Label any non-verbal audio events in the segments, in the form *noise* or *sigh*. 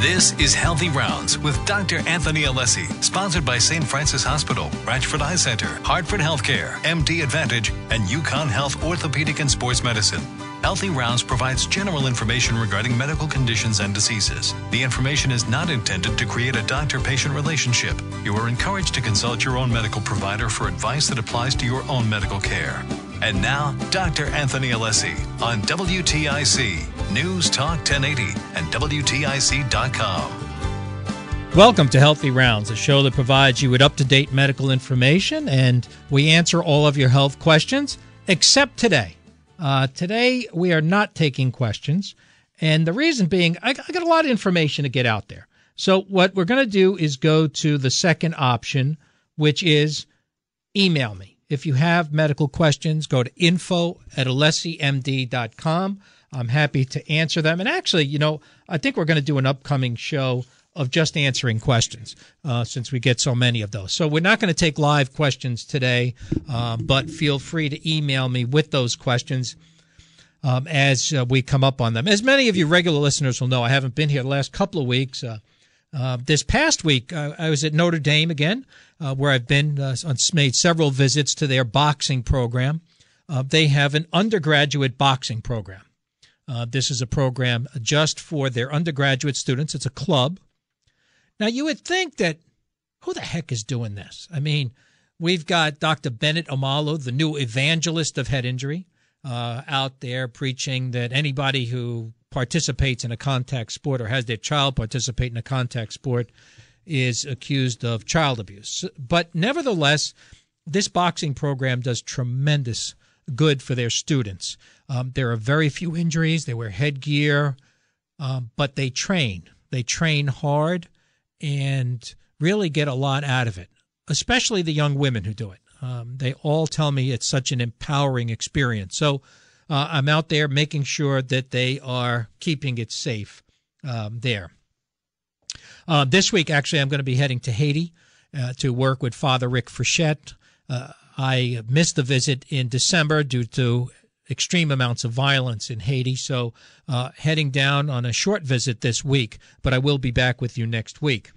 This is Healthy Rounds with Dr. Anthony Alessi, sponsored by St. Francis Hospital, Ratchford Eye Center, Hartford Healthcare, MD Advantage, and UConn Health Orthopedic and Sports Medicine. Healthy Rounds provides general information regarding medical conditions and diseases. The information is not intended to create a doctor patient relationship. You are encouraged to consult your own medical provider for advice that applies to your own medical care. And now, Dr. Anthony Alessi on WTIC, News Talk 1080, and WTIC.com. Welcome to Healthy Rounds, a show that provides you with up to date medical information, and we answer all of your health questions, except today. Uh, today, we are not taking questions. And the reason being, I, I got a lot of information to get out there. So, what we're going to do is go to the second option, which is email me. If you have medical questions, go to info at alessimd.com. I'm happy to answer them. And actually, you know, I think we're going to do an upcoming show of just answering questions uh, since we get so many of those. So we're not going to take live questions today, uh, but feel free to email me with those questions. Um, as uh, we come up on them. As many of you regular listeners will know, I haven't been here the last couple of weeks. Uh, uh, this past week, uh, I was at Notre Dame again, where I've been made several visits to their boxing program. they have an undergraduate boxing program. this is a program just for their undergraduate students. It's a club now, you would think that who the heck is doing this? I mean, we've got Dr. Bennett Omalu, the new evangelist of head injury, uh, out there preaching that anybody who participates in a contact sport or has their child participate in a contact sport is accused of child abuse. But nevertheless, this boxing program does tremendous good for their students. Um, there are very few injuries. They wear headgear, um, but they train. They train hard and really get a lot out of it, especially the young women who do it. Um, they all tell me it's such an empowering experience. So uh, I'm out there making sure that they are keeping it safe um, there. Uh, this week, actually, I'm going to be heading to Haiti uh, to work with Father Rick Frechette. Uh, I missed the visit in December due to extreme amounts of violence in Haiti. So, uh, heading down on a short visit this week, but I will be back with you next week.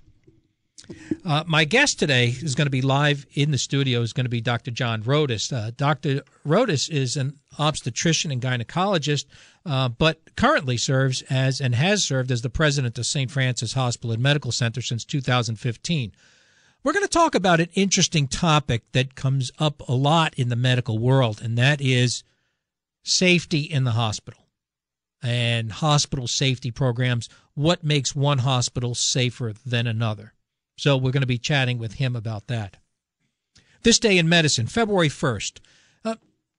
Uh, my guest today is going to be live in the studio. Is going to be Dr. John Rodas. Uh, Dr. Rodas is an obstetrician and gynecologist, uh, but currently serves as and has served as the president of St. Francis Hospital and Medical Center since 2015. We're going to talk about an interesting topic that comes up a lot in the medical world, and that is safety in the hospital and hospital safety programs. What makes one hospital safer than another? So we're going to be chatting with him about that. This day in medicine, February 1st. Uh,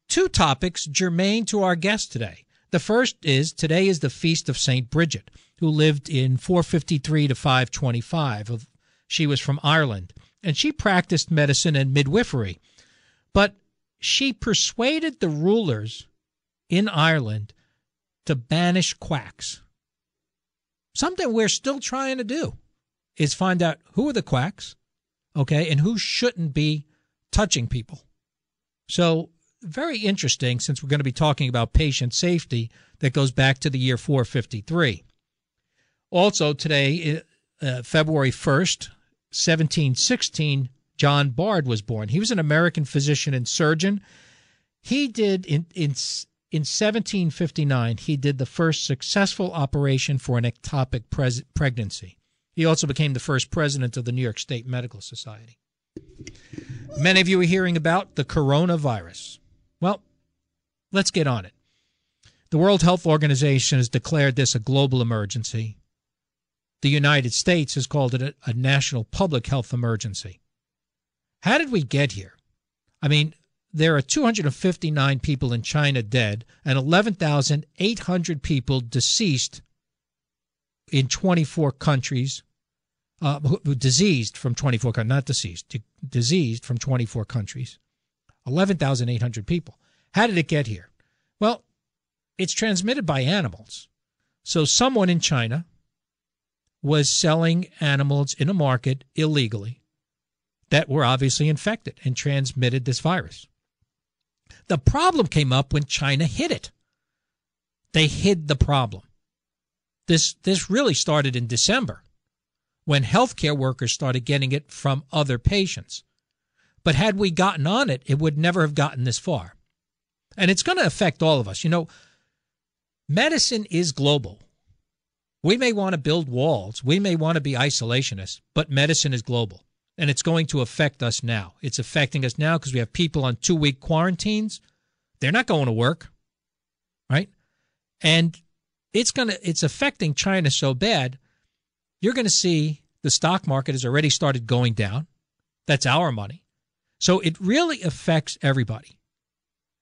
two topics germane to our guest today. The first is today is the feast of St. Bridget, who lived in 453 to 525. Of, She was from Ireland, and she practiced medicine and midwifery. But she persuaded the rulers in Ireland to banish quacks. Something we're still trying to do is find out who are the quacks, okay, and who shouldn't be touching people. So, very interesting since we're going to be talking about patient safety that goes back to the year 453. Also, today, uh, February 1st, 1716, John Bard was born. He was an American physician and surgeon. He did in, in in 1759, he did the first successful operation for an ectopic pregnancy. He also became the first president of the New York State Medical Society. Many of you are hearing about the coronavirus. Well, let's get on it. The World Health Organization has declared this a global emergency. The United States has called it a, a national public health emergency. How did we get here? I mean, there are 259 people in China dead and 11,800 people deceased in 24 countries, uh, diseased from 24 countries, not deceased, diseased from 24 countries. 11,800 people. How did it get here? Well, it's transmitted by animals. So someone in China was selling animals in a market illegally that were obviously infected and transmitted this virus. The problem came up when China hid it. They hid the problem. This this really started in December when healthcare workers started getting it from other patients. But had we gotten on it, it would never have gotten this far. And it's going to affect all of us. You know, medicine is global. We may want to build walls, we may want to be isolationists, but medicine is global. And it's going to affect us now. It's affecting us now because we have people on two week quarantines. They're not going to work, right? And it's going to, it's affecting China so bad. You're going to see the stock market has already started going down. That's our money. So it really affects everybody.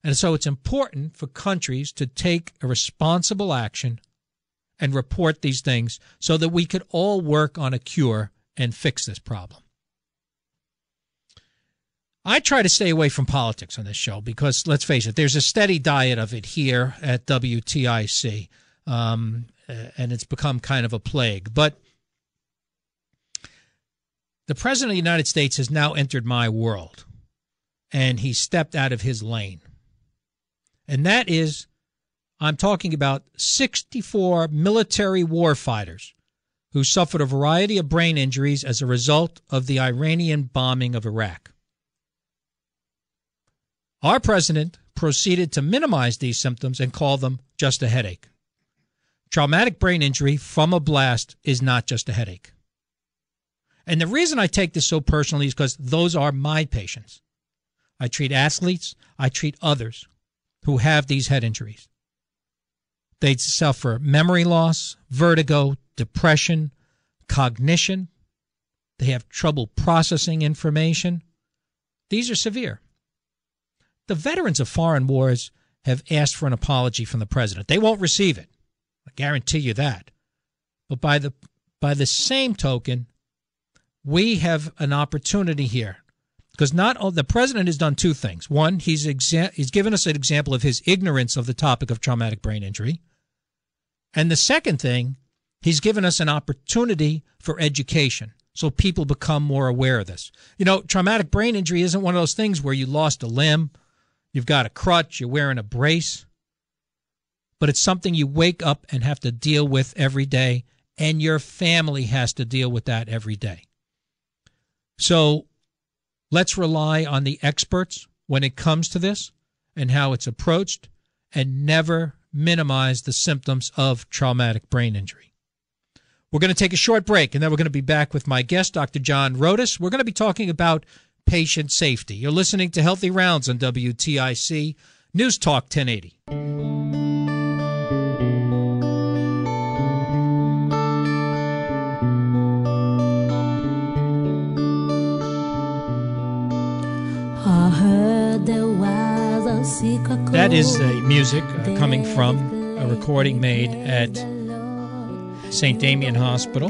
And so it's important for countries to take a responsible action and report these things so that we could all work on a cure and fix this problem. I try to stay away from politics on this show because, let's face it, there's a steady diet of it here at WTIC, um, and it's become kind of a plague. But the President of the United States has now entered my world, and he stepped out of his lane. And that is, I'm talking about 64 military warfighters who suffered a variety of brain injuries as a result of the Iranian bombing of Iraq. Our president proceeded to minimize these symptoms and call them just a headache. Traumatic brain injury from a blast is not just a headache. And the reason I take this so personally is because those are my patients. I treat athletes, I treat others who have these head injuries. They suffer memory loss, vertigo, depression, cognition. They have trouble processing information. These are severe. The veterans of foreign wars have asked for an apology from the president. They won't receive it. I guarantee you that. But by the by the same token, we have an opportunity here because not all, the president has done two things. One, he's exa- he's given us an example of his ignorance of the topic of traumatic brain injury, and the second thing, he's given us an opportunity for education so people become more aware of this. You know, traumatic brain injury isn't one of those things where you lost a limb You've got a crutch, you're wearing a brace, but it's something you wake up and have to deal with every day, and your family has to deal with that every day. So let's rely on the experts when it comes to this and how it's approached, and never minimize the symptoms of traumatic brain injury. We're going to take a short break, and then we're going to be back with my guest, Dr. John Rodas. We're going to be talking about patient safety. You're listening to Healthy Rounds on WTIC News Talk 1080. That is the music uh, coming from a recording made at St. Damien Hospital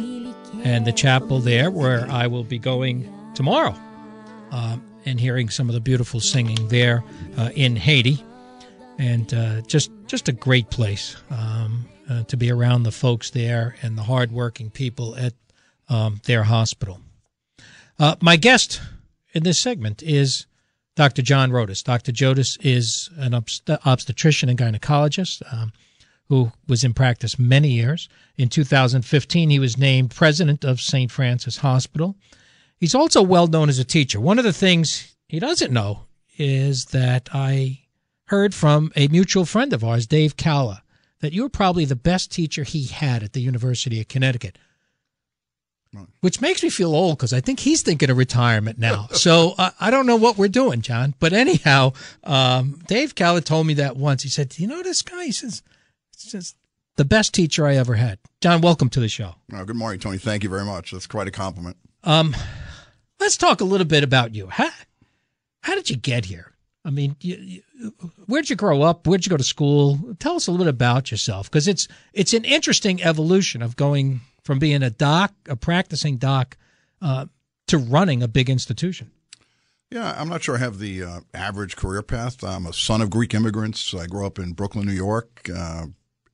and the chapel there, where I will be going tomorrow uh, and hearing some of the beautiful singing there uh, in Haiti, and uh, just just a great place um, uh, to be around the folks there and the hardworking people at um, their hospital. Uh, my guest in this segment is Dr. John Rodas. Dr. Rodas is an obstetrician and gynecologist. Um, who was in practice many years. In 2015, he was named president of St. Francis Hospital. He's also well known as a teacher. One of the things he doesn't know is that I heard from a mutual friend of ours, Dave Calla, that you were probably the best teacher he had at the University of Connecticut. Which makes me feel old because I think he's thinking of retirement now. *laughs* so uh, I don't know what we're doing, John. But anyhow, um, Dave Calla told me that once. He said, "Do "You know this guy?" He says, "It's just the best teacher I ever had." John, welcome to the show. Oh, good morning, Tony. Thank you very much. That's quite a compliment. Um, let's talk a little bit about you. How, how did you get here? I mean, you, you, where'd you grow up? Where'd you go to school? Tell us a little bit about yourself, because it's it's an interesting evolution of going from being a doc, a practicing doc, uh, to running a big institution. Yeah, I'm not sure I have the uh, average career path. I'm a son of Greek immigrants. I grew up in Brooklyn, New York, uh,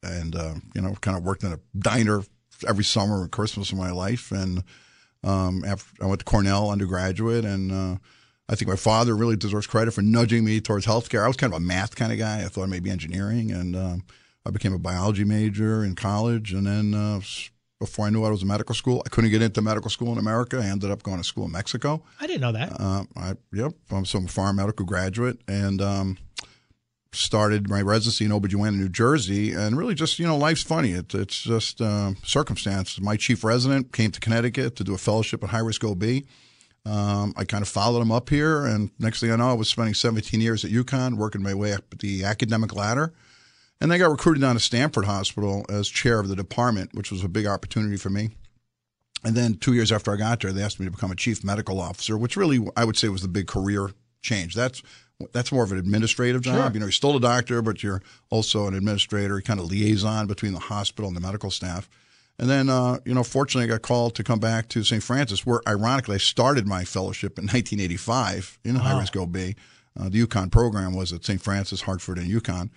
and uh, you know, kind of worked in a diner every summer and Christmas of my life, and um, after I went to Cornell undergraduate, and uh, I think my father really deserves credit for nudging me towards healthcare. I was kind of a math kind of guy. I thought maybe engineering, and um, I became a biology major in college, and then uh, before I knew it, I was in medical school, I couldn't get into medical school in America. I ended up going to school in Mexico. I didn't know that. Uh, I, yep, I'm some foreign medical graduate, and um, started my residency in OBGYN New Jersey. And really, just you know, life's funny. It, it's just uh, circumstance. My chief resident came to Connecticut to do a fellowship at high risk OB. Um, I kind of followed him up here, and next thing I know, I was spending 17 years at UConn, working my way up the academic ladder. And I got recruited down to Stamford Hospital as chair of the department, which was a big opportunity for me. And then two years after I got there, they asked me to become a chief medical officer, which really I would say was the big career change. That's that's more of an administrative job. Sure. You know, you're still a doctor, but you're also an administrator, kind of liaison between the hospital and the medical staff. And then, uh, you know, fortunately, I got called to come back to St. Francis, where ironically I started my fellowship in *laughs* 1985 in wow. high risk OB. Uh, the UConn program was at St. Francis, Hartford, and UConn.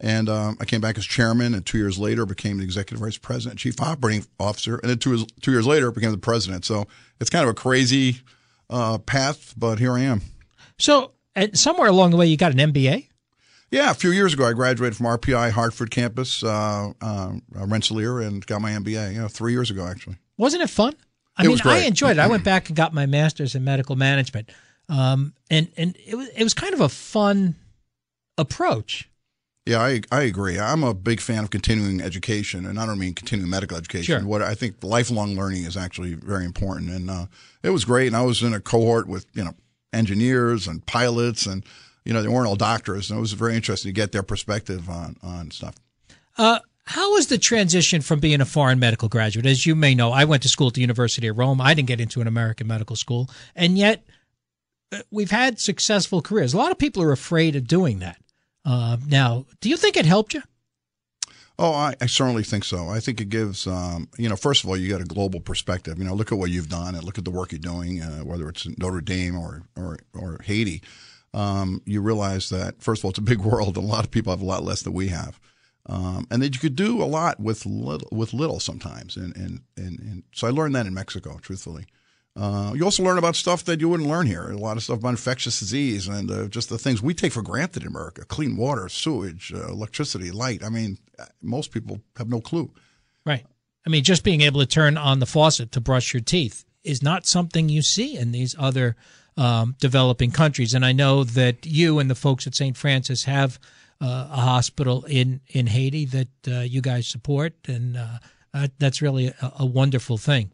And um, I came back as chairman, and two years later became the executive vice president, chief operating officer, and then two, two years later became the president. So it's kind of a crazy uh, path, but here I am. So somewhere along the way, you got an MBA. Yeah, a few years ago, I graduated from RPI Hartford campus, uh, uh, Rensselaer, and got my MBA. You know, three years ago actually. Wasn't it fun? I it mean, I enjoyed it. I went *clears throat* back and got my master's in medical management, um, and and it was it was kind of a fun approach. Yeah, I I agree. I'm a big fan of continuing education, and I don't mean continuing medical education. Sure. What I think lifelong learning is actually very important, and uh, it was great. And I was in a cohort with you know engineers and pilots, and you know they weren't all doctors, and it was very interesting to get their perspective on on stuff. Uh, how was the transition from being a foreign medical graduate? As you may know, I went to school at the University of Rome. I didn't get into an American medical school, and yet uh, we've had successful careers. A lot of people are afraid of doing that. Uh, now, do you think it helped you? Oh, I, I, certainly think so. I think it gives, um, you know, first of all, you got a global perspective. You know, look at what you've done and look at the work you're doing, uh, whether it's Notre Dame or or, or Haiti. Um, you realize that first of all, it's a big *laughs* world, and a lot of people have a lot less than we have, um, and that you could do a lot with little, with little sometimes. And, and and and so I learned that in Mexico, truthfully. Uh, you also learn about stuff that you wouldn't learn here. A lot of stuff about infectious disease and uh, just the things we take for granted in America: clean water, sewage, uh, electricity, light. I mean, most people have no clue. Right. I mean, just being able to turn on the faucet to brush your teeth is not something you see in these other um, developing countries. And I know that you and the folks at St. Francis have uh, a hospital in in Haiti that uh, you guys support, and uh, that's really a, a wonderful thing.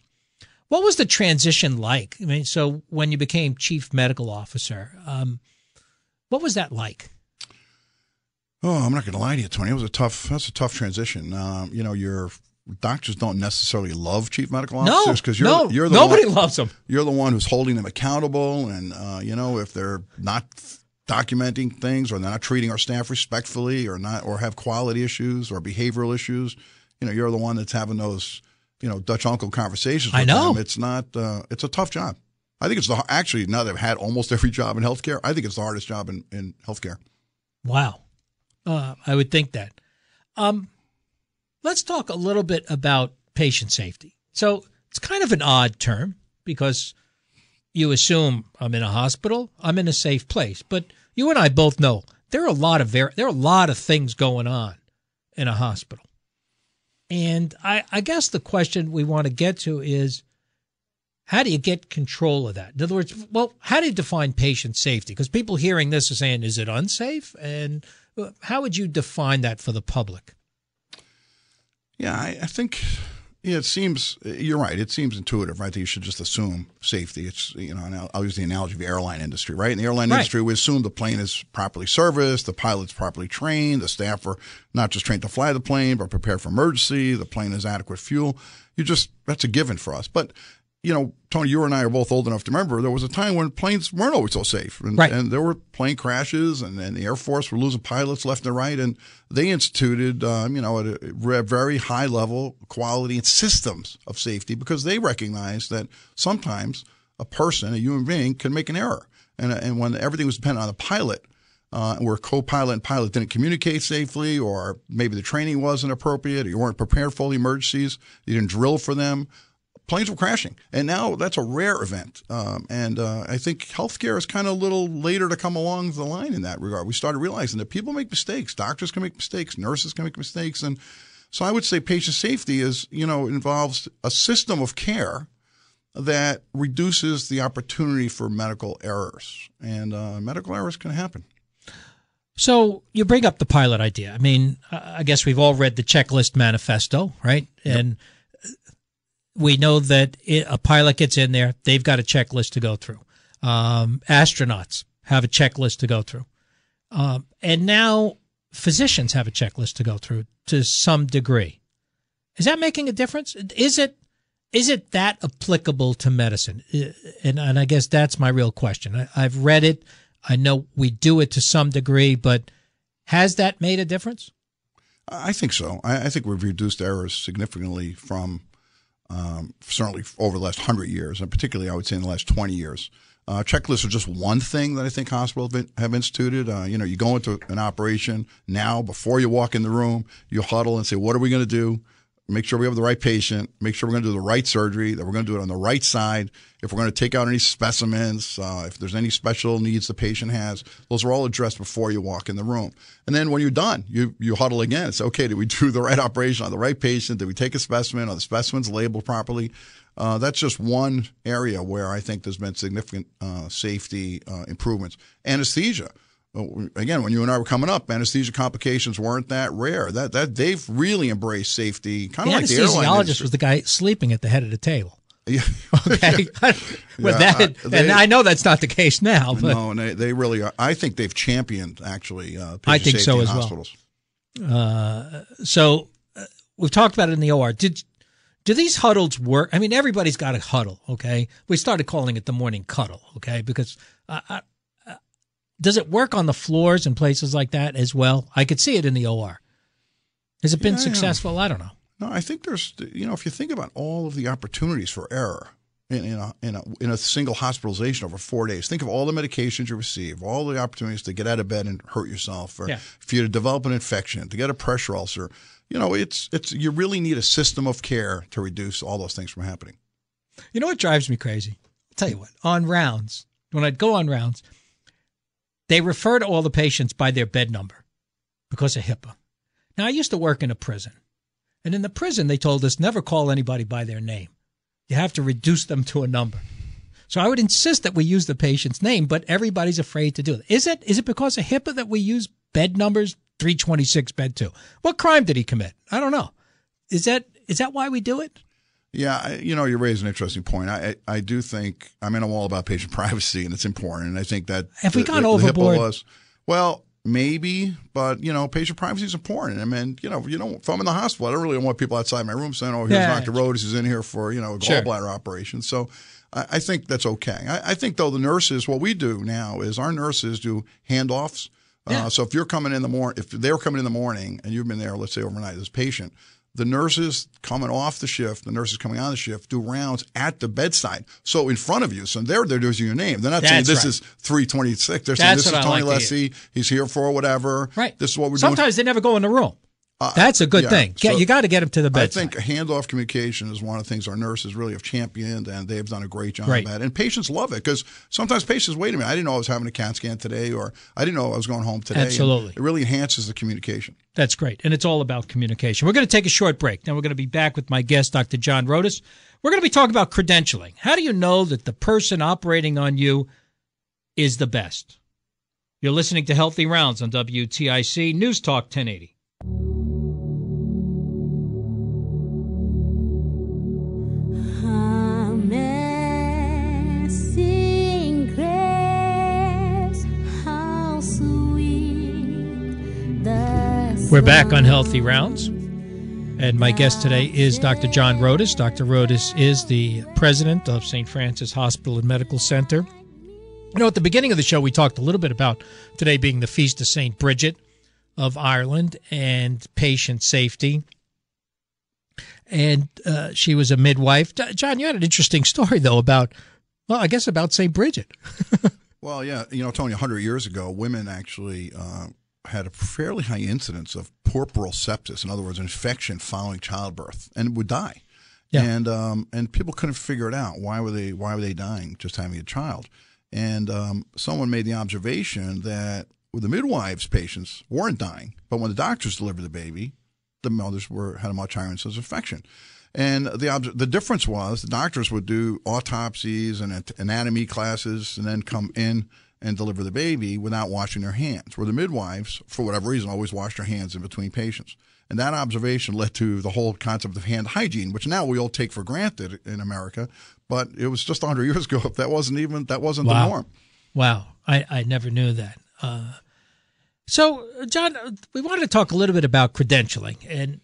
What was the transition like? I mean, so when you became chief medical officer, um, what was that like? Oh, I'm not going to lie to you, Tony. It was a tough. That's a tough transition. Um, you know, your doctors don't necessarily love chief medical officers because no, you're no, you're the nobody one, loves them. You're the one who's holding them accountable, and uh, you know if they're not documenting things or they're not treating our staff respectfully or not or have quality issues or behavioral issues, you know, you're the one that's having those you know Dutch uncle conversations. I know them. it's not. Uh, it's a tough job. I think it's the actually now that I've had almost *laughs* every job in healthcare. I think it's the hardest job in in healthcare. Wow, uh, I would think that. Um, let's talk a little bit about patient safety. So it's kind of an odd term because you assume I'm in a hospital, I'm in a safe place, but you and I both know there are a lot of ver- there are a lot of things going on in a hospital. And I, I guess the question we want to get to is how do you get control of that? In other words, well, how do you define patient safety? Because people hearing this are saying, is it unsafe? And uh, how would you define that for the public? Yeah, I, I think yeah, it seems you're right. It seems intuitive, right? That you should just assume safety. It's you know, I'll use the analogy of the airline industry, right? In the airline right. industry, we assume the plane is properly serviced, the pilot's properly trained, the staff are not just trained to fly the plane, but prepared for emergency. The plane has adequate fuel. You just that's a given for us. But you know, Tony, you and I are both old enough to remember there was a time when planes weren't always so safe. And, right. and there were plane crashes, and, and, the Air Force were losing pilots left and right. And they instituted, um, you know, at a very high level quality and systems of safety because they recognized that sometimes a person, a human being, can make an error. And, and when everything was dependent on the pilot, uh, where co-pilot and pilot didn't communicate safely, or maybe the training wasn't appropriate, or you weren't prepared for the emergencies, you didn't drill for them planes were crashing, and now that's a rare event. Um, and uh, I think healthcare is kind of a little later to come along the line in that regard. We started realizing that people make mistakes, doctors can make mistakes, nurses can make mistakes, and so I would say patient safety is you know involves a system of care that reduces the opportunity for medical errors, and uh, medical errors can happen. So you bring up the pilot idea. I mean, I guess we've all read the checklist manifesto, right? Yep. And we know that it, a pilot gets in there, they've got a checklist to go through. Um, astronauts have a checklist to go through. Um, and now physicians have a checklist to go through to some degree. Is that making a difference? Is it is it that applicable to medicine? And, and I guess that's my real question. I, I've read it. I know we do it to some degree, but has that made a difference? I think so. I, I think we've reduced errors significantly from um, certainly over the last hundred years, and particularly I would say in the last twenty years. Uh, checklists are just one thing that I think hospitals have instituted. Uh, you know, you go into an operation now before you walk in the room, you huddle and say, "What are we going to do?" Make sure we have the right patient, make sure we're going to do the right surgery, that we're going to do it on the right side. If we're going to take out any specimens, uh, if there's any special needs the patient has, those are all addressed before you walk in the room. And then when you're done, you, you huddle again. It's okay, did we do the right operation on the right patient? Did we take a specimen? Are the specimens labeled properly? Uh, that's just one area where I think there's been significant uh, safety uh, improvements. Anesthesia again, when you and I were coming up, anesthesia complications weren't that rare. That that they've really embraced safety, kind of like the anesthesiologist was the guy sleeping at the head of the table. *laughs* Yeah. Okay. With *laughs* yeah, that, they, and I know that's not the case now. But no, and they, they really are. I think they've championed actually. Uh, I think so as hospitals. well. Uh, so uh, we've talked about it in the OR. Did do these huddles work? I mean, everybody's got a huddle. Okay, we started calling it the morning cuddle. Okay, because I, does it work on the floors and places like that as well? I could see it in the OR. Has it been yeah, successful? Yeah. I don't know. No, I think there's, you know, if you think about all of the opportunities for error in, in, a, in, a, in a single hospitalization over four days, think of all the medications you receive, all the opportunities to get out of bed and hurt yourself, or yeah. for you to develop an infection, to get a pressure ulcer. You know, it's it's you really need a system of care to reduce all those things from happening. You know what drives me crazy? I'll tell you what. On rounds, when I'd go on rounds, they refer to all the patients by their bed number because of HIPAA. Now, I used to work in a prison, and in the prison, they told us never call anybody by their name. You have to reduce them to a number. So I would insist that we use the patient's name, but everybody's afraid to do it. Is it is it because of HIPAA that we use bed numbers 326 bed 2? What crime did he commit? I don't know. Is that is that why we do it? Yeah, you know, you raise an interesting point. I I do think I mean I'm all about patient *laughs* privacy, and it's important. And I think that have we gone the, overboard? The was, well, maybe, but you know, patient privacy is important. I mean, you know, you know, if I'm in the hospital, I don't really want people outside my room saying, "Oh, here's yeah, Dr. Rodas is in here for you know a gallbladder sure. operation." So. I, I think that's okay. I, I think though the nurses, what we do now is our nurses do handoffs. Yeah. Uh, so if you're coming in the morning, if they're coming in the morning and you've been there, let's say overnight, as patient, the nurses coming off the shift, the nurses coming on the shift, do rounds at the bedside. So in front of you. So they're they're using your name. They're not That's saying this right. is 326. They're saying this is Tony like Lessie. He's here for whatever. Right. This is what we're Sometimes doing. Sometimes they never go in the room. Uh, That's a good yeah, thing. So you got to get them to the bed. I think handoff communication is one of the things our nurses really have championed, and they've done a great job right. that. And patients love it because sometimes patients, wait a minute, I didn't know I was having a CAT scan today, or I didn't know I was going home today. Absolutely. And it really enhances the communication. That's great. And it's all about communication. We're going to take a short break. Then we're going to be back with my guest, Dr. John Rodas. We're going to be talking about credentialing. How do you know that the person operating on you is the best? You're listening to Healthy Rounds on WTIC News Talk 1080. We're back on Healthy Rounds. And my guest today is Dr. John Rodas. Dr. Rodas is the president of St. Francis Hospital and Medical Center. You know, at the beginning of the show, we talked a little bit about today being the Feast of St. Bridget of Ireland and patient safety. And uh, she was a midwife. John, you had an interesting story, though, about, well, I guess about St. Bridget. *laughs* well, yeah. You know, Tony, 100 years ago, women actually uh, had a fairly high incidence of puerperal sepsis, in other words, infection following childbirth, and would die. Yeah. and um, and people couldn't figure it out. Why were they Why were they dying just having a child? And um, someone made the observation that with the midwives, patients weren't dying, but when the doctors delivered the baby, the mothers were had a much higher incidence of infection. And the the difference was the doctors would do autopsies and at- anatomy classes, and then come in and deliver the baby without washing their hands. Where the midwives, for whatever reason, always washed their hands in between patients. And that observation led to the whole concept of hand hygiene, which now we all take for granted in America, but it was just 100 *laughs* years ago. That wasn't even that wasn't Wow. the norm. Wow, I, I never knew that. Uh, so, John, we wanted to talk a little bit about credentialing, and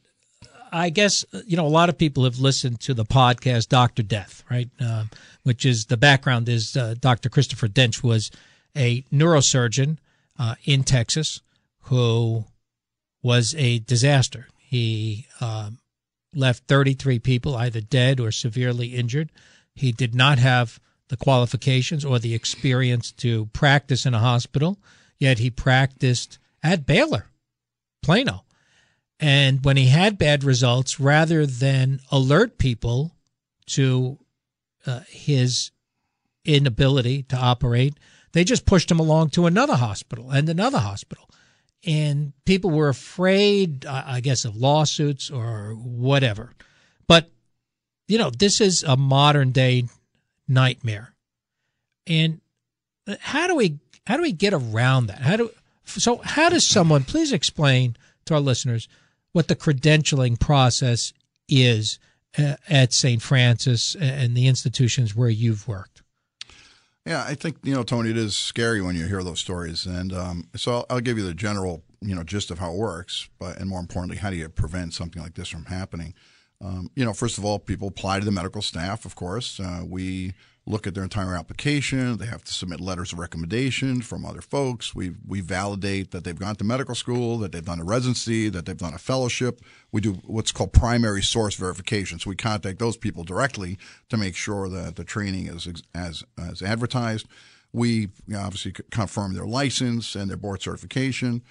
I guess you know a lot of people have listened to the podcast Doctor Death, right? Um, which is the background is uh, Dr. Christopher Duntsch was a neurosurgeon uh, in Texas who was a disaster. He um, left 33 people either dead or severely injured. He did not have the qualifications or the experience to practice in a hospital, yet he practiced at Baylor, Plano. And when he had bad results, rather than alert people to uh, his inability to operate, they just pushed him along to another hospital and another hospital. And people were afraid, I guess, of lawsuits or whatever. But, you know, this is a modern day nightmare. And how do we how do we get around that? How do so how does someone please explain to our listeners what the credentialing process is uh, at St. Francis and the institutions where you've worked? Yeah, I think you know, Tony. It is scary when you hear those stories, and um, so I'll, I'll give you the general, you know, gist of how it works, but and more importantly, how do you prevent something like this from happening? Um, you know, first of all, people apply to the medical staff. Of course, uh, we look at their entire application. They have to submit letters of recommendation from other folks. We we validate that they've gone to medical school, that they've done a residency, that they've done a fellowship. We do what's called primary source verification. So we contact those people directly to make sure that the training is as as advertised. We obviously confirm their license and their board certification.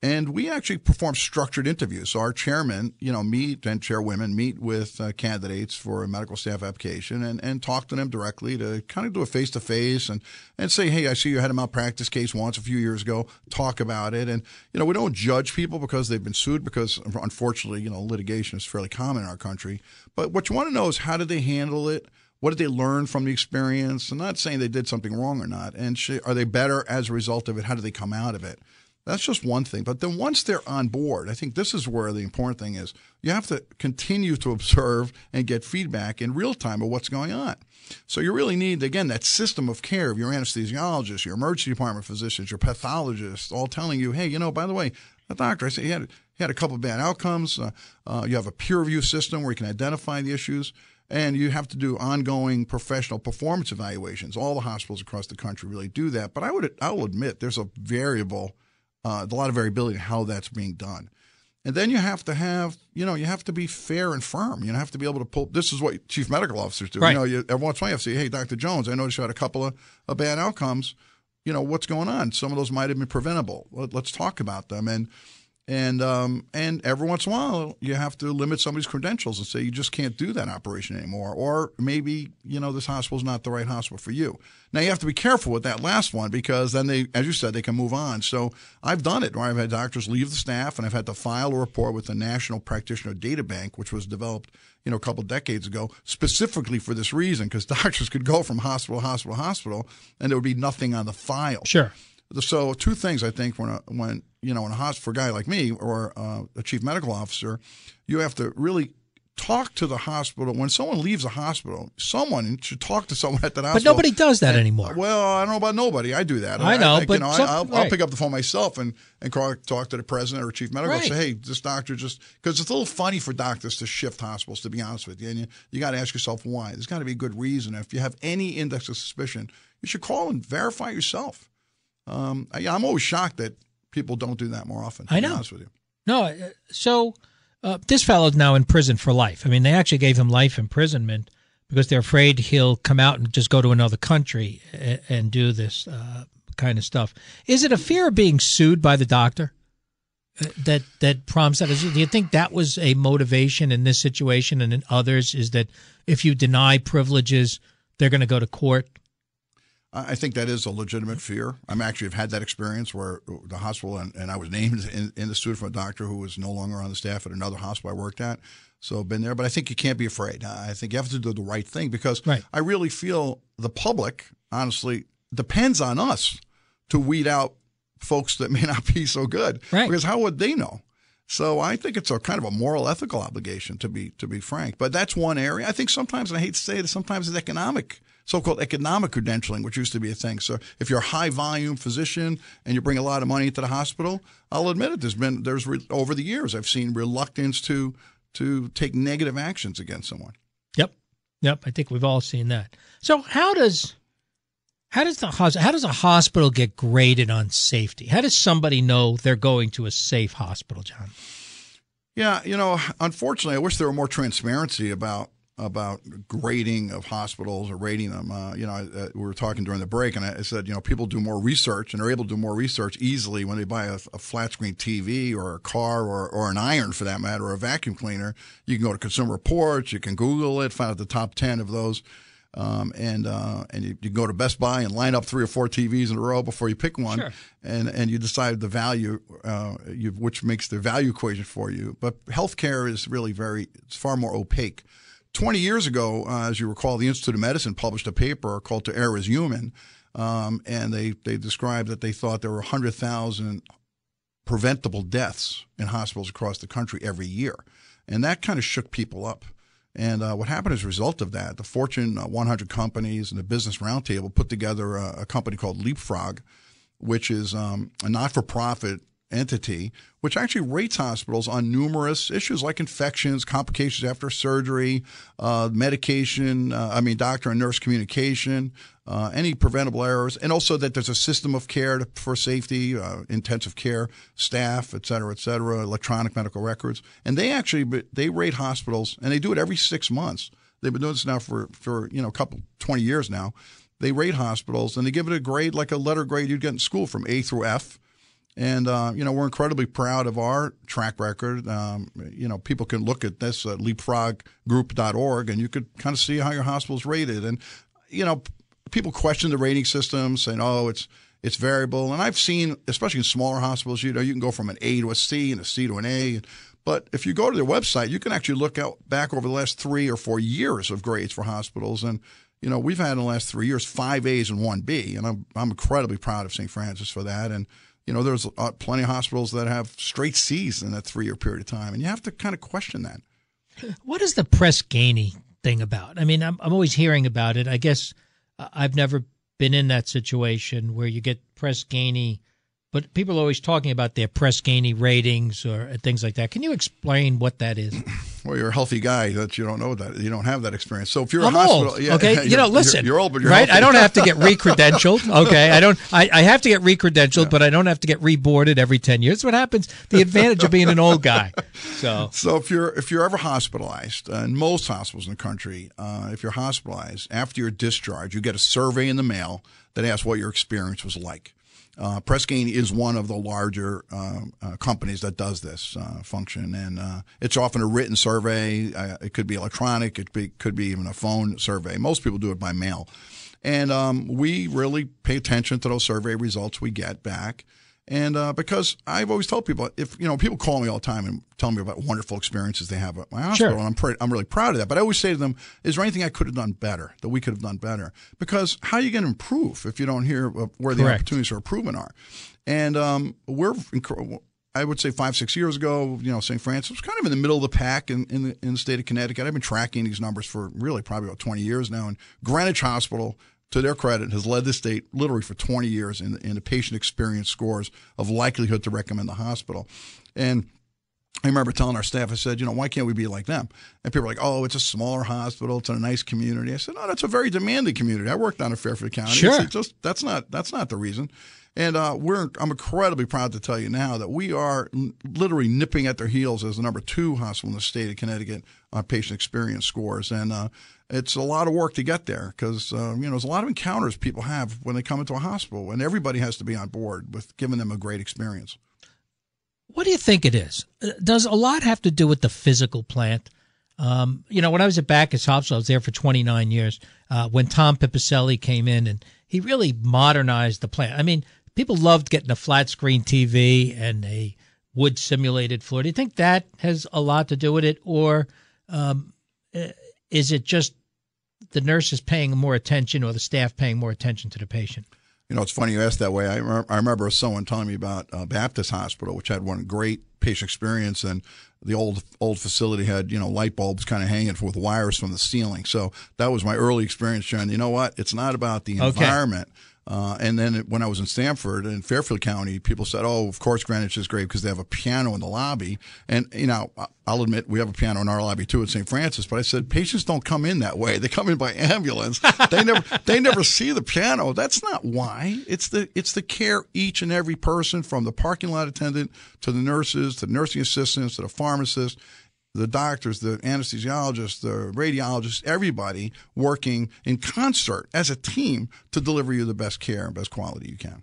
And we actually perform structured interviews. So our chairmen, you know, meet and chairwomen meet with uh, candidates for a medical staff application and, and talk to them directly to kind of do a face to face and and say, hey, I see you had a malpractice case once a few years ago. Talk about it. And you know, we don't judge people because they've been sued because unfortunately, you know, litigation is fairly common in our country. But what you want to know is how did they handle it? What did they learn from the experience? I'm not saying they did something wrong or not. And are they better as a result of it? How do they come out of it? That's just one thing. But then once they're on board, I think this is where the important thing is. You have to continue to observe and get feedback in real time of what's going on. So you really need, again, that system of care of your anesthesiologist, your emergency department physicians, your pathologists, all telling you, hey, you know, by the way, the doctor, I said he had, he had a couple bad outcomes. Uh, uh, you have a peer review system where you can identify the issues. And you have to do ongoing professional performance evaluations. All the hospitals across the country really do that. But I would, I will admit, there's a variable uh, a lot of variability in how that's being done. And then you have to have, you know, you have to be fair and firm. You have to be able to pull. This is what chief medical officers do. Right. You know, you, every once in a while you have to say, "Hey, Dr. Jones, I noticed you had a couple of, of bad outcomes. You know, what's going on? Some of those might have been preventable. Let, let's talk about them." And and um, and every once in a while you have to limit somebody's credentials and say you just can't do that operation anymore, or maybe you know this hospital is not the right hospital for you. Now you have to be careful with that last one because then they, as you said, they can move on. So I've done it where I've had doctors leave the staff and I've had to file a report with the National Practitioner Data Bank, which was developed you know a couple decades ago specifically for this reason because *laughs* doctors could go from hospital to hospital to hospital and there would be nothing on the file. Sure. So two things I think when a, when you know in a hospital for a guy like me or uh, a chief medical officer, you have to really talk to the hospital when someone leaves a hospital. Someone should talk to someone at that But hospital. But nobody does that anymore. Well, I don't know about nobody. I do that. I know, think, but you know, some- I, will right. I'll pick up the phone myself and and call, talk to the president or chief medical. Right. Say, hey, this doctor just because it's a little funny for doctors to shift hospitals. To be honest with you, and you, you got to ask yourself why. There's got to be a good reason. If you have any index of suspicion, you should call and verify yourself. Um, I, I'm always shocked that people don't do that more often. To I be know. honest with you. No, uh, so uh, this fellow's now in prison for life. I mean, they actually gave him life imprisonment because they're afraid he'll come out and just go to another country and, and do this uh, kind of stuff. Is it a fear of being sued by the doctor? uh, that that prompts that? Do you think that was a motivation in this situation and in others? Is that if you deny privileges, they're going to go to court? I think that is a legitimate fear. I'm actually have had that experience where the hospital and, and I was named in, in the student from a doctor who was no longer on the staff at another hospital I worked at. So I've been there, but I think you can't be afraid. I think you have to do the right thing because right. I really feel the public, honestly, depends on us to weed out folks that may *laughs* not be so good. Right. Because how would they know? So I think it's a kind of a moral, ethical obligation to be to be frank. But that's one area. I think sometimes, and I hate to say it, sometimes it's economic, so-called economic credentialing, which used to be a thing. So if you're a high-volume physician and you bring a lot of money into the hospital, I'll admit it. There's been there's re, over the years I've seen reluctance to to take negative actions against someone. Yep, yep. I think we've all seen that. So how does how does the how does a hospital get graded on safety? How does somebody know they're going to a safe hospital, John? Yeah, you know, unfortunately, I wish there were more transparency about about grading of hospitals or rating them. Uh, you know, uh, we were talking during the break, and I said, you know, people do more research and are able to do more research easily when they buy a, a flat screen TV or a car or, or an iron, for that matter, or a vacuum cleaner. You can go to Consumer Reports, you can Google it, find out the top ten of those um, and uh, and you, you, go to Best Buy and line up three or four TVs in a row before you pick one, sure. and and you decide the value, uh, you, which makes the value equation for you. But healthcare is really very, it's far more opaque. 20 years ago, uh, as you recall, the Institute of Medicine published a paper called To Err is Human, um, and they, they described that they thought there were 100,000 preventable deaths in hospitals across the country every year. And that kind of shook people up. And uh, what happened as a result of that, the Fortune 100 companies and the Business Roundtable put together a, a company called Leapfrog, which is um, a not for profit entity, which actually rates hospitals on numerous issues like infections, complications after surgery, uh, medication, uh, I mean, doctor and nurse communication, uh, any preventable errors, and also that there's a system of care for safety, uh, intensive care staff, et cetera, et cetera, electronic medical records. And they actually, they rate hospitals, and they do it every six months. They've been doing this now for, for you know, a couple, 20 years now. They rate hospitals and they give it a grade like a letter grade you'd get in school from A through F and, uh, you know, we're incredibly proud of our track record. Um, you know, people can look at this at leapfroggroup.org and you could kind of see how your hospital's rated. And, you know, people question the rating system, saying, oh, it's, it's variable. And I've seen, especially in smaller hospitals, you know, you can go from an A to a C and a C to an A. But if you go to their website, you can actually look out back over the last three or four years of grades for hospitals. And, you know, we've had in the last three years five A's and one B. And I'm, I'm incredibly proud of St. Francis for that. And, you know, there's uh, plenty of hospitals that have straight C's in that three year period of time, and you have to kind of question that. What is the Press Ganey thing about? I mean, I'm, I'm always hearing about it. I guess uh, I've never been in that situation where you get Press Ganey but people are always talking about their Press Ganey ratings or things like that. Can you explain what that is? *clears throat* Well, you're a healthy guy that you don't know that you don't have that experience. So if you're I'm a hospital, old, yeah, okay, *laughs* you know, listen, you're, you're, old, but you're right. Healthy. I don't have to get re-credentialed. *laughs* Okay, I don't. I, I have to get re-credentialed, yeah. but I don't have to get reboarded every ten years. That's what happens. The advantage of being an old guy. *laughs* So, so if you're if you're ever hospitalized, uh, in most hospitals in the country, uh, if you're hospitalized after your discharge, you get a survey in the mail that asks what your experience was like. Uh, Press Ganey is one of the larger uh, uh, companies that does this uh, function, and uh, it's often a written survey. Uh, it could be electronic. It be, could be even a phone survey. Most people do it by mail, and um, we really pay attention to those survey results we get back. And uh, because I've always told people, if you know, people call me all the time and tell me about wonderful experiences they have at my hospital, sure. and I'm pre- I'm really proud of that. But I always say to them, "Is there anything I could have done better that we could have done better?" Because how are you going to improve if you don't hear where the Correct. opportunities for improvement are? And um, we're, I would say, five six years ago, you know, St. Francis was kind of in the middle of the pack in in the, in the state of Connecticut. I've been tracking these numbers for really probably about 20 years now, and Greenwich Hospital to their credit, has led the state literally for 20 years in, in the patient experience scores of likelihood to recommend the hospital. And I remember telling our staff, I said, you know, why can't we be like them? And people were like, oh, it's a smaller hospital, it's in a nice community. I said, no, that's a very demanding community. I worked on in Fairfield County. Sure. It's just that's not that's not the reason. And uh, we're I'm incredibly proud to tell you now that we are literally nipping at their heels as the number two hospital in the state of Connecticut on patient experience scores. And uh, it's a lot of work to get there because uh, you know there's a lot of encounters people have when they come into a hospital, and everybody has to be on board with giving them a great experience. What do you think it is? Uh, does a lot have to do with the physical plant? Um, you know, when I was at Backus Hospital, I was there for 29 years. Uh, when Tom Pipicelli came in, and he really modernized the plant. I mean, people loved getting a flat screen TV and a wood simulated floor. Do you think that has a lot to do with it, or um, uh, is it just the nurses paying more attention or the staff paying more attention to the patient? You know, it's funny you asked that way. I, re- I remember someone telling me about uh, Baptist Hospital, which had one great patient experience, and the old old facility had you know light bulbs kind of hanging with wires from the ceiling. So that was my early experience, John. You know what? It's not about the environment. Uh, and then when I was in Stamford in Fairfield County, people said, "Oh, of course Greenwich is great because they have a piano in the lobby." And you know, I'll admit we have a piano in our lobby too at St. Francis. But I said patients don't come in that way; they come in by *laughs* ambulance. they never they never see the piano. That's not why. It's the it's the care each and every person from the parking lot attendant to the nurses, to the nursing assistants, to the pharmacist the doctors, the anesthesiologists, the radiologists, everybody working in concert as a team to deliver you the best care and best quality you can.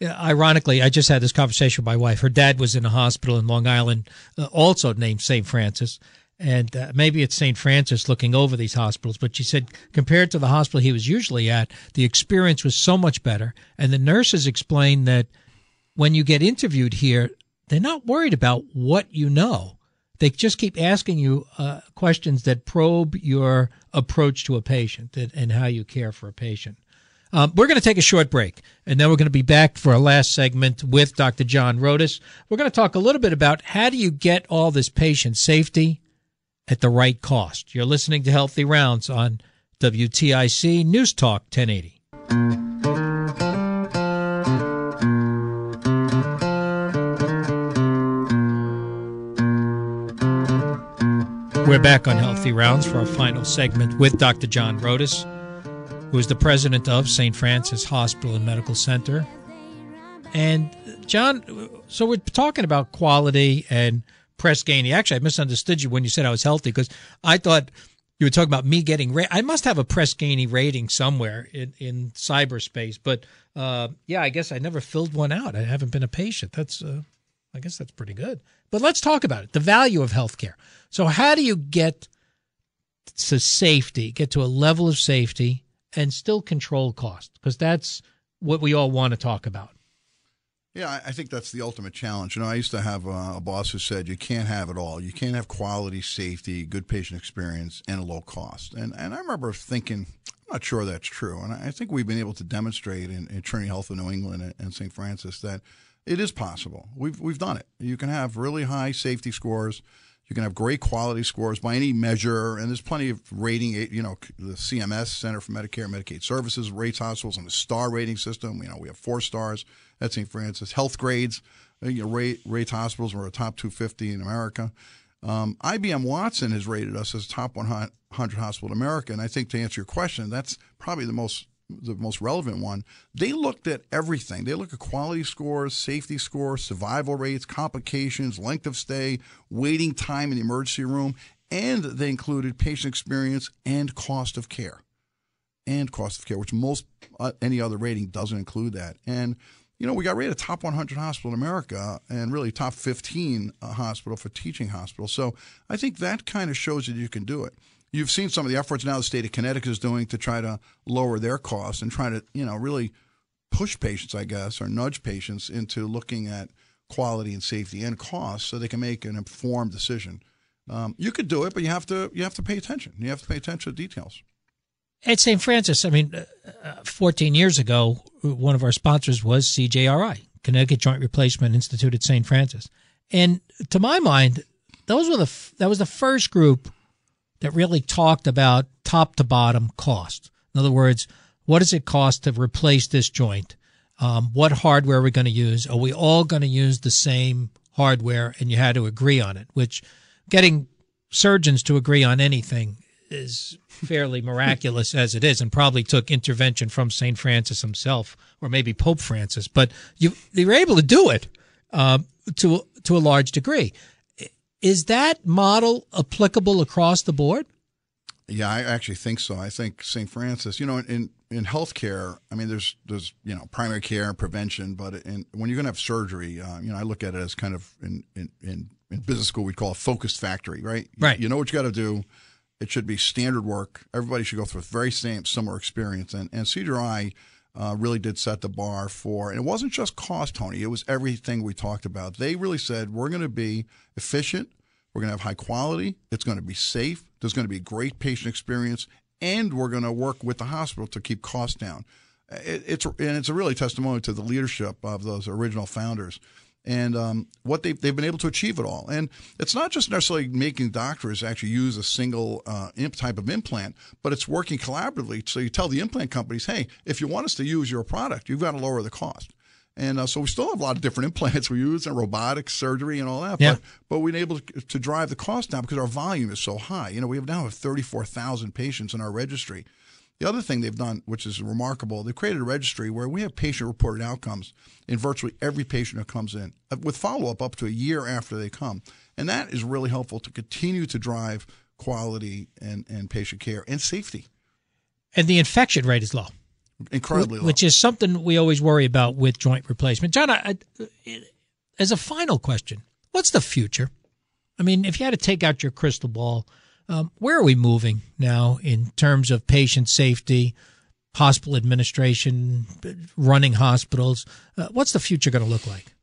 Yeah, ironically, I just had this conversation with my wife. Her dad was in a hospital in Long Island, uh, also named St. Francis. And uh, maybe it's St. Francis looking over these hospitals, but she said compared to the hospital he was usually at, the experience was so much better. And the nurses explained that when you get interviewed here, they're not worried about what you know they just keep asking you uh, questions that probe your approach to a patient and, how you care for a patient. Um, we're going to take a short break, and then we're going to be back for our last segment with Dr. John Rodas. We're going to talk a little bit about how do you get all this patient safety at the right cost. You're listening to Healthy Rounds on WTIC News Talk 1080. We're back on Healthy Rounds for our final segment with Dr. John Rodas, who is the president of St. Francis Hospital and Medical Center. And, John, so we're talking about quality and Press Ganey. Actually, I misunderstood you when you said I was healthy because I thought you were talking about me getting. Ra- I must have a Press Ganey rating somewhere in, in cyberspace. But uh, yeah, I guess I never filled one out. I haven't been a patient. That's, uh, I guess that's pretty good. But let's talk about it the value of healthcare. So, how do you get to safety, get to a level of safety, and still control cost? Because that's what we all want to talk about. Yeah, I think that's the ultimate challenge. You know, I used to have a, boss who said you can't have it all. You can't have quality, safety, good patient experience, and a low cost. And and I remember thinking, I'm not sure that's true. And I think we've been able to demonstrate in, in Trinity Health of New England and, and St. Francis that it is possible. We've we've done it. You can have really high safety scores you can have great quality scores by any measure, and there's plenty of rating. You know, the CMS Center for Medicare and Medicaid Services rates hospitals on the star rating system. You know, we have four stars at St. Francis. Health grades you know, rate rates hospitals. We're a top 250 in America. Um, IBM Watson has rated us as top 100 hospital in America, and I think to answer your question, that's probably the most the most relevant one, they looked at everything. They looked at quality scores, safety scores, survival rates, complications, length of stay, waiting time in the emergency room, and they included patient experience and cost of care. And cost of care, which most uh, any other rating doesn't include that. And you know, we got rated top 100 hospital in America and really top 15 uh, hospital for teaching hospital. So I think that kind of shows that you can do it you've seen some of the efforts now the state of Connecticut is doing to try to lower their costs and try to, you know, really push patients, I guess, or nudge patients into looking at quality and safety and cost so they can make an informed decision. Um, you could do it, but you have to you have to pay attention. You have to pay attention to details. At St. Francis, I mean, uh, 14 years ago, one of our sponsors was CJRI, Connecticut Joint Replacement Institute at St. Francis, and to my mind, those were the that was the first group that really talked about top to bottom cost. In other words, what does it cost to replace this joint? Um, what hardware are we going to use? Are we all going to use the same hardware? And you had to agree on it, which getting surgeons to agree on anything is fairly miraculous as it is, and probably took intervention from St. Francis himself, or maybe Pope Francis. But you, they were able to do it uh, to to a large degree. Is that model applicable across the board? Yeah, I actually think so. I think St. Francis, you know, in in healthcare, I mean, there's there's you know primary care and prevention, but in, when you're going to have surgery, uh, you know, I look at it as kind of in in, in, in business school we'd call a focused factory, right? Right. You, you know what you got to do. It should be standard work. Everybody should go through a very same similar experience, and and CJRI uh, really did set the bar for, and it wasn't just cost, Tony. It was everything we talked about. They really said we're going to be efficient, we're going to have high quality, it's going to be safe, there's going to be great patient experience, and we're going to work with the hospital to keep costs down. It, it's and it's a really testimony to the leadership of those original founders and um, what they've, they've been able to achieve it all. And it's not just necessarily making doctors actually use a single uh, type of implant, but it's working collaboratively. So you tell the implant companies, hey, if you want us to use your product, you've got to lower the cost. And uh, so we still have a lot of different *laughs* implants we use and robotics, surgery, and all that. Yeah. But, but we've been able to, to drive the cost down because our volume is so high. You know, we have now have 34,000 patients in our registry. The other thing they've done, which is remarkable, they've created a registry where we have patient reported outcomes in virtually every patient who comes in uh, with follow up up to a year after they come. And that is really helpful to continue to drive quality and, and patient care and safety. And the infection rate is low. Incredibly low. Which is something we always worry about with joint replacement. John, I, I, as a final question, what's the future? I mean, if you had to take out your crystal ball, um, where are we moving now in terms of patient safety, hospital administration, running hospitals? Uh, what's the future going to look like?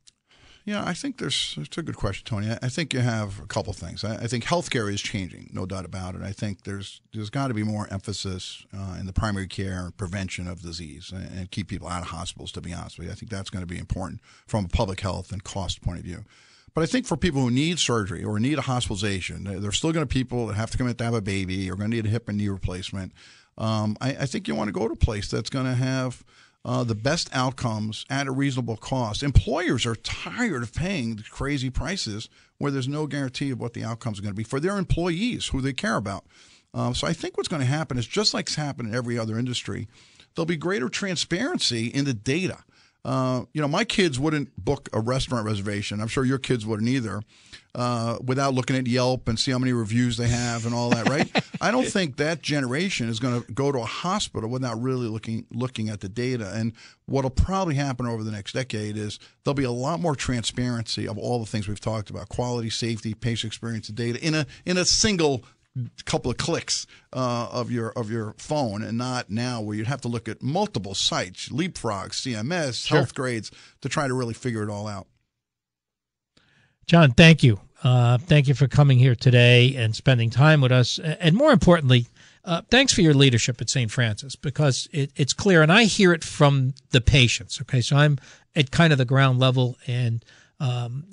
Yeah, I think there's it's a good question, Tony. I think you have a couple things. I, I think healthcare is changing, no doubt about it. I think there's there's got to be more emphasis uh, in the primary care prevention of disease and, and keep people out of hospitals. To be honest with you, I think that's going to be important from a public health and cost point of view. But I think for people who need surgery or need a hospitalization, there's still going to be people that have to come in to have a baby or going to need a hip and knee replacement. Um, I, I, think you want to go to a place that's going to have uh, the best outcomes at a reasonable cost. Employers are tired of paying crazy prices where there's no guarantee of what the outcomes are going to be for their employees who they care about. Um, so I think what's going to happen is just like it's happened in every other industry, there'll be greater transparency in the data. Uh, you know, my kids wouldn't book a restaurant reservation. I'm sure your kids wouldn't either, uh, without looking at Yelp and see how many reviews they have and all that, right? I don't *laughs* think that generation is going to go to a hospital without really looking looking at the data. And what'll probably happen over the next decade is there'll be a lot more transparency of all the things we've talked about: quality, safety, patient experience, and data in a in a single couple of clicks uh, of your of your phone, and not now where you'd have to look at multiple sites, Leapfrog, CMS, Sure. Health Grades, to try to really figure it all out. John, thank you. Uh, thank you for coming here today and spending time with us. And more importantly, uh, thanks for your leadership at St. Francis because it, it's clear, and I hear it from the patients. Okay, so I'm at kind of the ground level, and um,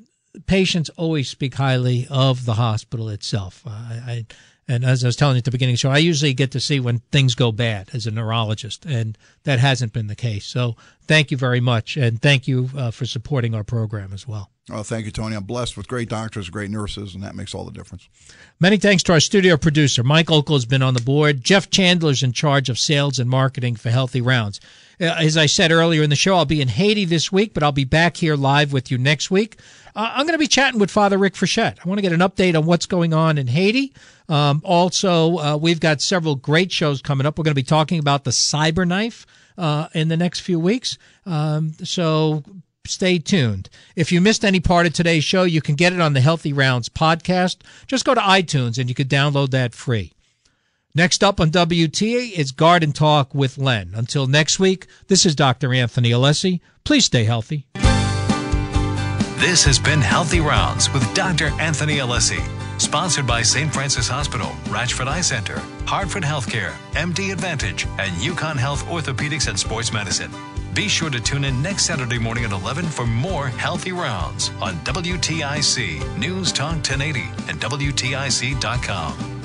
patients always speak highly of the hospital itself. Uh, I, and as I was telling you at the beginning show, I usually get to see when things go bad as a neurologist, and that hasn't been the case. So thank you very much, and thank you uh, for supporting our program as well. Oh, thank you, Tony. I'm blessed with great doctors, great nurses, and that makes all the difference. Many thanks to our studio producer. Mike Okel has been on the board. Jeff Chandler's in charge of sales and marketing for Healthy Rounds. Uh, as I said earlier in the show, I'll be in Haiti this week, but I'll be back here live with you next week. Uh, I'm going to be chatting with Father Rick Frechette. I want to get an update on what's going on in Haiti. Um, also, uh, we've got several great shows coming up. We're going to be talking about the cyber knife uh, in the next few weeks. Um, so stay tuned. If you missed any part of today's show, you can get it on the Healthy Rounds podcast. Just go to iTunes and you can download that free. Next up on WTA is Garden Talk with Len. Until next week, this is Dr. Anthony Alessi. Please stay healthy. This has been Healthy Rounds with Dr. Anthony Alessi, sponsored by St. Francis Hospital, Ratchford Eye Center, Hartford Healthcare, MD Advantage, and UConn Health Orthopedics and Sports Medicine. Be sure to tune in next Saturday morning at 11 for more Healthy Rounds on WTIC News Talk 1080 and WTIC.com.